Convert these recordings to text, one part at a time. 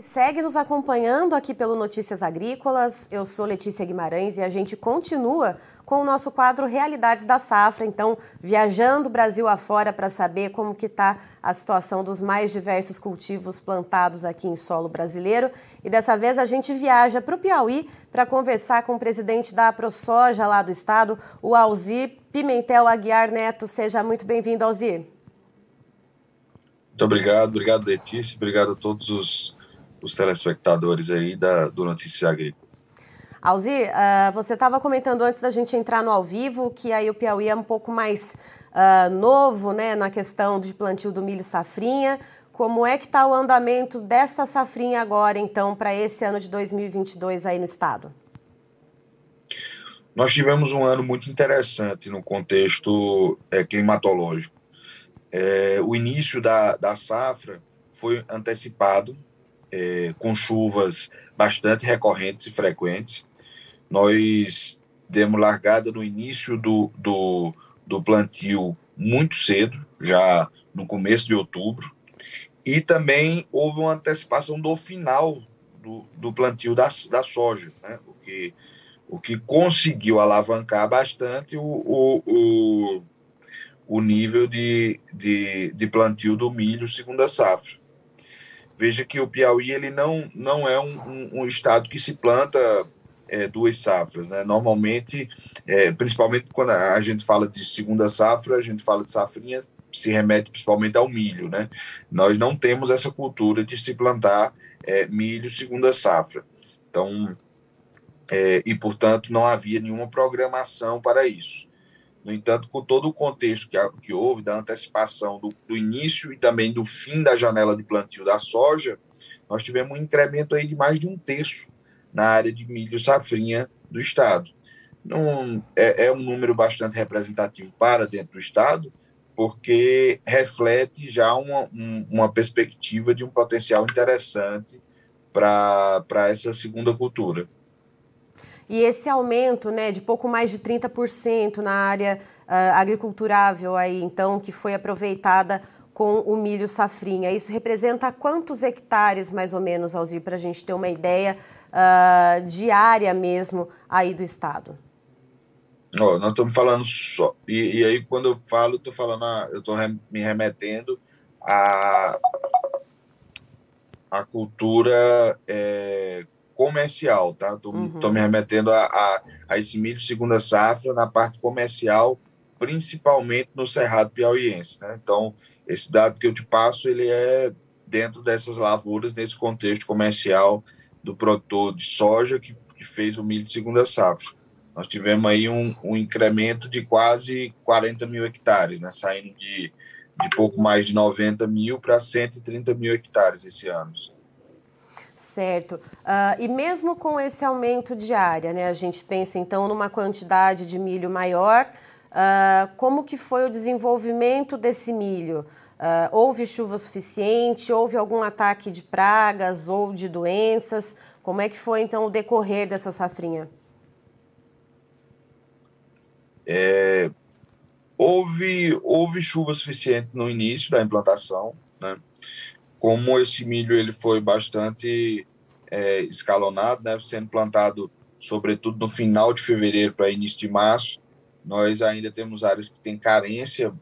Segue nos acompanhando aqui pelo Notícias Agrícolas. Eu sou Letícia Guimarães e a gente continua com o nosso quadro Realidades da Safra. Então, viajando o Brasil afora para saber como que está a situação dos mais diversos cultivos plantados aqui em solo brasileiro. E dessa vez a gente viaja para o Piauí para conversar com o presidente da AproSoja lá do estado, o Alzir Pimentel Aguiar Neto. Seja muito bem-vindo, Alzir. Muito obrigado, obrigado Letícia, obrigado a todos os os telespectadores aí da, do Notícias Agrícola. Alzir, uh, você estava comentando antes da gente entrar no ao vivo que aí o Piauí é um pouco mais uh, novo né, na questão de plantio do milho safrinha. Como é que está o andamento dessa safrinha agora, então, para esse ano de 2022 aí no estado? Nós tivemos um ano muito interessante no contexto é, climatológico. É, o início da, da safra foi antecipado é, com chuvas bastante recorrentes e frequentes. Nós demos largada no início do, do, do plantio muito cedo, já no começo de outubro, e também houve uma antecipação do final do, do plantio da, da soja, né? o, que, o que conseguiu alavancar bastante o, o, o, o nível de, de, de plantio do milho segunda safra. Veja que o Piauí ele não, não é um, um, um estado que se planta é, duas safras. Né? Normalmente, é, principalmente quando a gente fala de segunda safra, a gente fala de safrinha, se remete principalmente ao milho. Né? Nós não temos essa cultura de se plantar é, milho segunda safra. Então, é, e portanto, não havia nenhuma programação para isso. No entanto, com todo o contexto que, que houve da antecipação do, do, início e também do fim da janela de plantio da soja, nós tivemos um incremento aí de mais de um terço na área de milho safrinha do estado. Não, é, é um número bastante representativo para dentro do estado, porque reflete já uma, um, uma perspectiva de um potencial interessante para essa segunda cultura. E esse aumento né, de pouco mais de 30% na área uh, agriculturável aí, então, que foi aproveitada com o milho safrinha. Isso representa quantos hectares, mais ou menos, Alzir, para a gente ter uma ideia uh, diária mesmo aí do estado? Oh, nós estamos falando só. E, e, aí, quando eu falo, estou falando, a, eu estou me remetendo a a cultura é, comercial, tá? Tô, uhum. me remetendo a, a, a, esse milho segunda safra na parte comercial, principalmente no Cerrado Piauiense, né? Então, esse dado que eu te passo, ele é dentro dessas lavouras, nesse contexto comercial do produtor de soja que, que fez o milho de segunda safra. Nós tivemos aí um, um incremento de quase 40 mil hectares, né? Saindo de, de pouco mais de 90 mil para 130 mil hectares esse ano. Certo. Uh, e mesmo com esse aumento de área, né, a gente pensa então numa quantidade de milho maior, uh, como que foi o desenvolvimento desse milho? Uh, houve chuva suficiente? Houve algum ataque de pragas ou de doenças? Como é que foi então o decorrer dessa safrinha? É, houve, houve chuva suficiente no início da implantação, né? Como esse milho ele foi bastante é, escalonado, né, sendo plantado sobretudo no final de fevereiro para início de março, nós ainda temos áreas que têm carência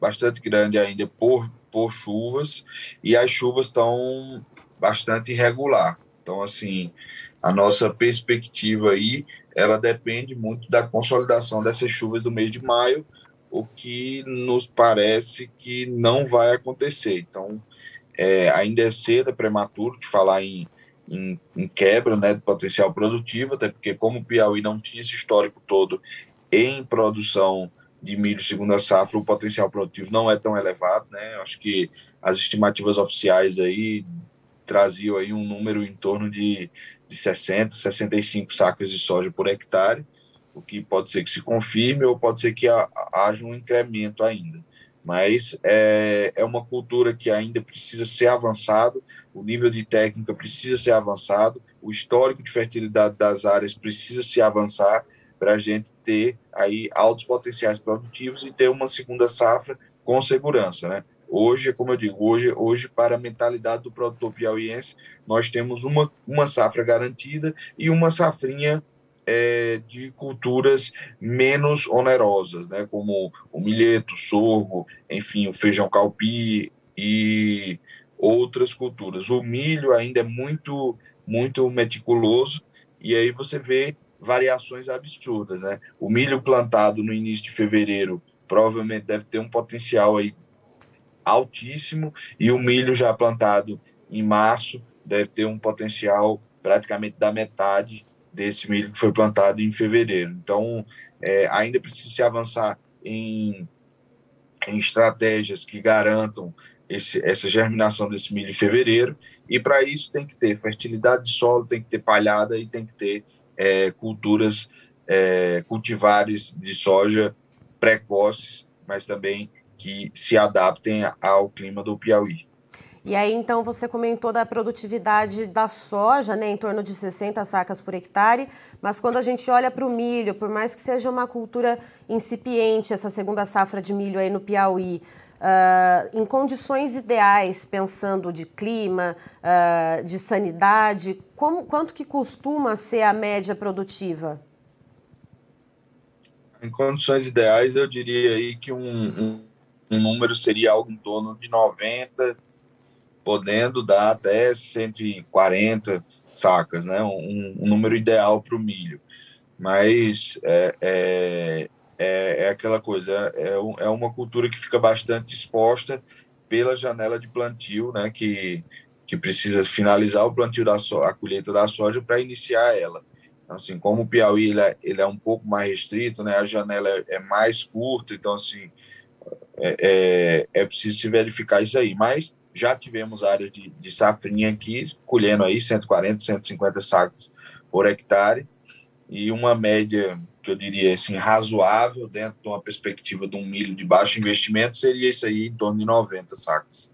bastante grande ainda por, por chuvas e as chuvas estão bastante irregular. Então, assim, a nossa perspectiva aí, ela depende muito da consolidação dessas chuvas do mês de maio, o que nos parece que não vai acontecer. Então, é, ainda é cedo, é prematuro de falar em, em, em, quebra né, de potencial produtivo, até porque como o Piauí não tinha esse histórico todo em produção de milho segunda safra, o potencial produtivo não é tão elevado, né? Acho que as estimativas oficiais aí traziam aí um número em torno de, de 60, 65 sacas de soja por hectare, o que pode ser que se confirme ou pode ser que haja um incremento ainda mas é, é uma cultura que ainda precisa ser avançado, o nível de técnica precisa ser avançado, o histórico de fertilidade das áreas precisa se avançar para a gente ter aí altos potenciais produtivos e ter uma segunda safra com segurança, né? Hoje, como eu digo, hoje, hoje para a mentalidade do produtor piauiense, nós temos uma, uma safra garantida e uma safrinha é, de culturas menos onerosas, né, como o milheto, o sorgo, enfim, o feijão calpi e outras culturas. O milho ainda é muito, muito meticuloso e aí você vê variações absurdas, né? O milho plantado no início de fevereiro provavelmente deve ter um potencial aí altíssimo e o milho já plantado em março deve ter um potencial praticamente da metade desse milho que foi plantado em fevereiro. Então, é, ainda precisa se avançar em, em estratégias que garantam esse, essa germinação desse milho em fevereiro, e para isso tem que ter fertilidade de solo, tem que ter palhada e tem que ter é, culturas, é, cultivares de soja precoces, mas também que se adaptem ao clima do Piauí. E aí, então, você comentou da produtividade da soja, né, em torno de 60 sacas por hectare, mas quando a gente olha para o milho, por mais que seja uma cultura incipiente, essa segunda safra de milho aí no Piauí, uh, em condições ideais, pensando de clima, uh, de sanidade, como, quanto que costuma ser a média produtiva? Em condições ideais, eu diria aí que um, um um número seria algo em torno de 90, podendo dar até 140 sacas, né? Um, um número ideal para o milho. Mas é, é, é, é, aquela coisa, é, é uma cultura que fica bastante exposta pela janela de plantio, né? Que, que precisa finalizar o plantio da soja, a colheita da soja para iniciar ela. Então, assim, como o Piauí ele é, ele é um pouco mais restrito, né? A janela é, é mais curta, então assim é, é, é, preciso se verificar isso aí. Mas já tivemos áreas de, de safrinha aqui, colhendo aí 140, 150 sacos por hectare, e uma média que eu diria assim, razoável, dentro de uma perspectiva de um milho de baixo investimento, seria isso aí em torno de 90 sacos.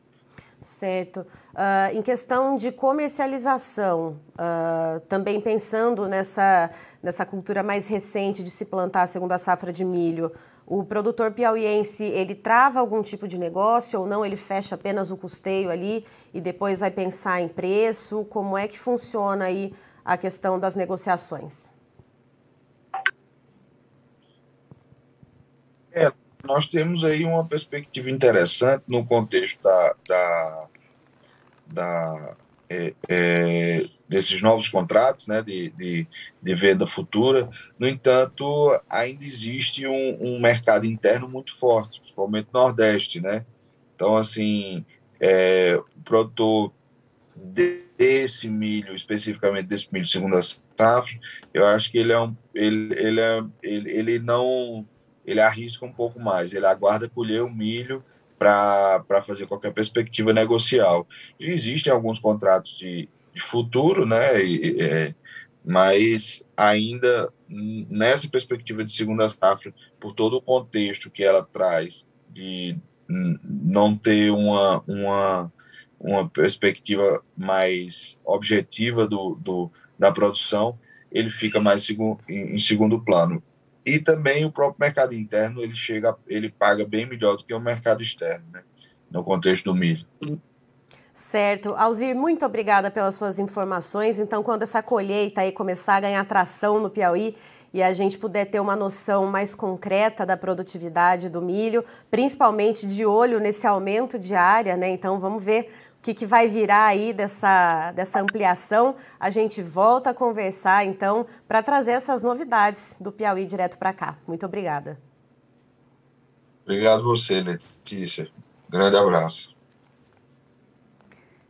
Certo. Uh, em questão de comercialização, uh, também pensando nessa, nessa cultura mais recente de se plantar a segunda safra de milho, o produtor piauiense, ele trava algum tipo de negócio ou não? Ele fecha apenas o custeio ali e depois vai pensar em preço? Como é que funciona aí a questão das negociações? É, nós temos aí uma perspectiva interessante no contexto da, da, da é, é, desses novos contratos né, de, de, de, venda futura. No entanto, ainda existe um, um, mercado interno muito forte, principalmente no Nordeste. Né? Então, assim, é, o produtor desse milho, especificamente desse milho segunda safra, eu acho que ele é um, ele, ele, é, ele, ele não ele arrisca um pouco mais, ele aguarda colher o milho para fazer qualquer perspectiva negocial. Já existem alguns contratos de, de futuro, né? E, é, mas ainda nessa perspectiva de segunda safra, por todo o contexto que ela traz de não ter uma, uma, uma perspectiva mais objetiva do, do, da produção, ele fica mais em segundo plano. E também o próprio mercado interno, ele chega, ele paga bem melhor do que o mercado externo, né? no contexto do milho. Certo. Alzir, muito obrigada pelas suas informações. Então, quando essa colheita aí começar a ganhar tração no Piauí e a gente puder ter uma noção mais concreta da produtividade do milho, principalmente de olho nesse aumento de área, né? Então, vamos ver o que, que vai virar aí dessa, dessa ampliação. A gente volta a conversar, então, para trazer essas novidades do Piauí direto para cá. Muito obrigada. Obrigado você, Letícia. Grande abraço.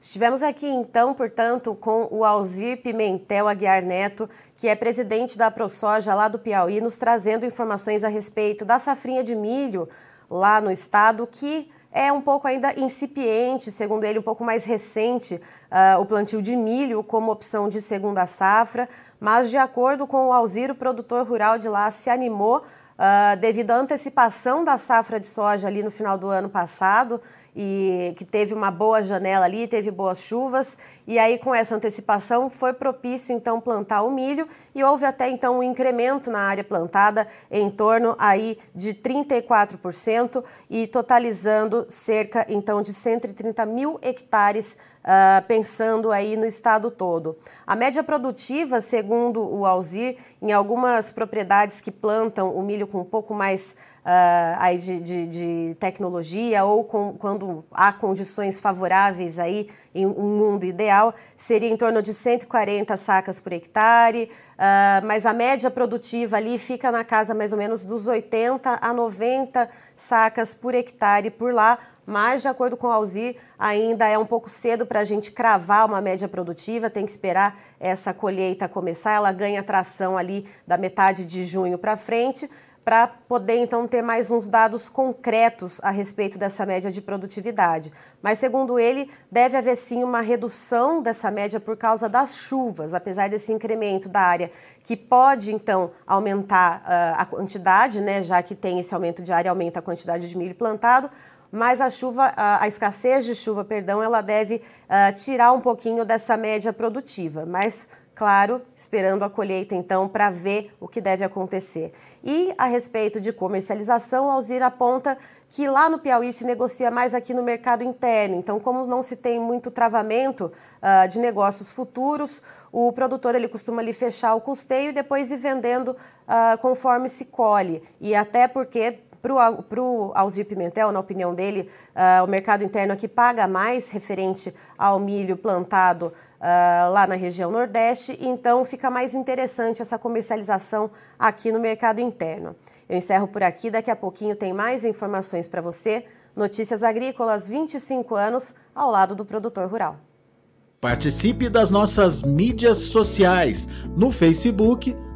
Estivemos aqui então, portanto, com o Alzir Pimentel Aguiar Neto, que é presidente da ProSoja lá do Piauí, nos trazendo informações a respeito da safrinha de milho lá no estado, que é um pouco ainda incipiente, segundo ele, um pouco mais recente, uh, o plantio de milho como opção de segunda safra, mas de acordo com o Alzir, o produtor rural de lá se animou uh, devido à antecipação da safra de soja ali no final do ano passado e que teve uma boa janela ali, teve boas chuvas, e aí com essa antecipação foi propício então plantar o milho e houve até então um incremento na área plantada em torno aí de 34% e totalizando cerca então de 130 mil hectares Uh, pensando aí no estado todo. A média produtiva, segundo o Alzir, em algumas propriedades que plantam o milho com um pouco mais uh, aí de, de, de, tecnologia ou com, quando há condições favoráveis aí em um mundo ideal, seria em torno de 140 sacas por hectare, uh, mas a média produtiva ali fica na casa mais ou menos dos 80 a 90 sacas por hectare por lá, mas de acordo com o Alzir, ainda é um pouco cedo para a gente cravar uma média produtiva, tem que esperar essa colheita começar, ela ganha tração ali da metade de junho para frente, para poder então ter mais uns dados concretos a respeito dessa média de produtividade. Mas, segundo ele, deve haver sim uma redução dessa média por causa das chuvas, apesar desse incremento da área que pode então aumentar uh, a quantidade, né, já que tem esse aumento de área, aumenta a quantidade de milho plantado, mas a chuva, a, a escassez de chuva, perdão, ela deve uh, tirar um pouquinho dessa média produtiva. Mas claro, esperando a colheita então para ver o que deve acontecer. E a respeito de comercialização, Alzira aponta que lá no Piauí se negocia mais aqui no mercado interno. Então, como não se tem muito travamento uh, de negócios futuros, o produtor ele costuma ali fechar o custeio e depois ir vendendo uh, conforme se colhe. E até porque para o Alzir Pimentel, na opinião dele, uh, o mercado interno aqui paga mais referente ao milho plantado uh, lá na região Nordeste, então fica mais interessante essa comercialização aqui no mercado interno. Eu encerro por aqui, daqui a pouquinho tem mais informações para você. Notícias Agrícolas, 25 anos ao lado do produtor rural. Participe das nossas mídias sociais no Facebook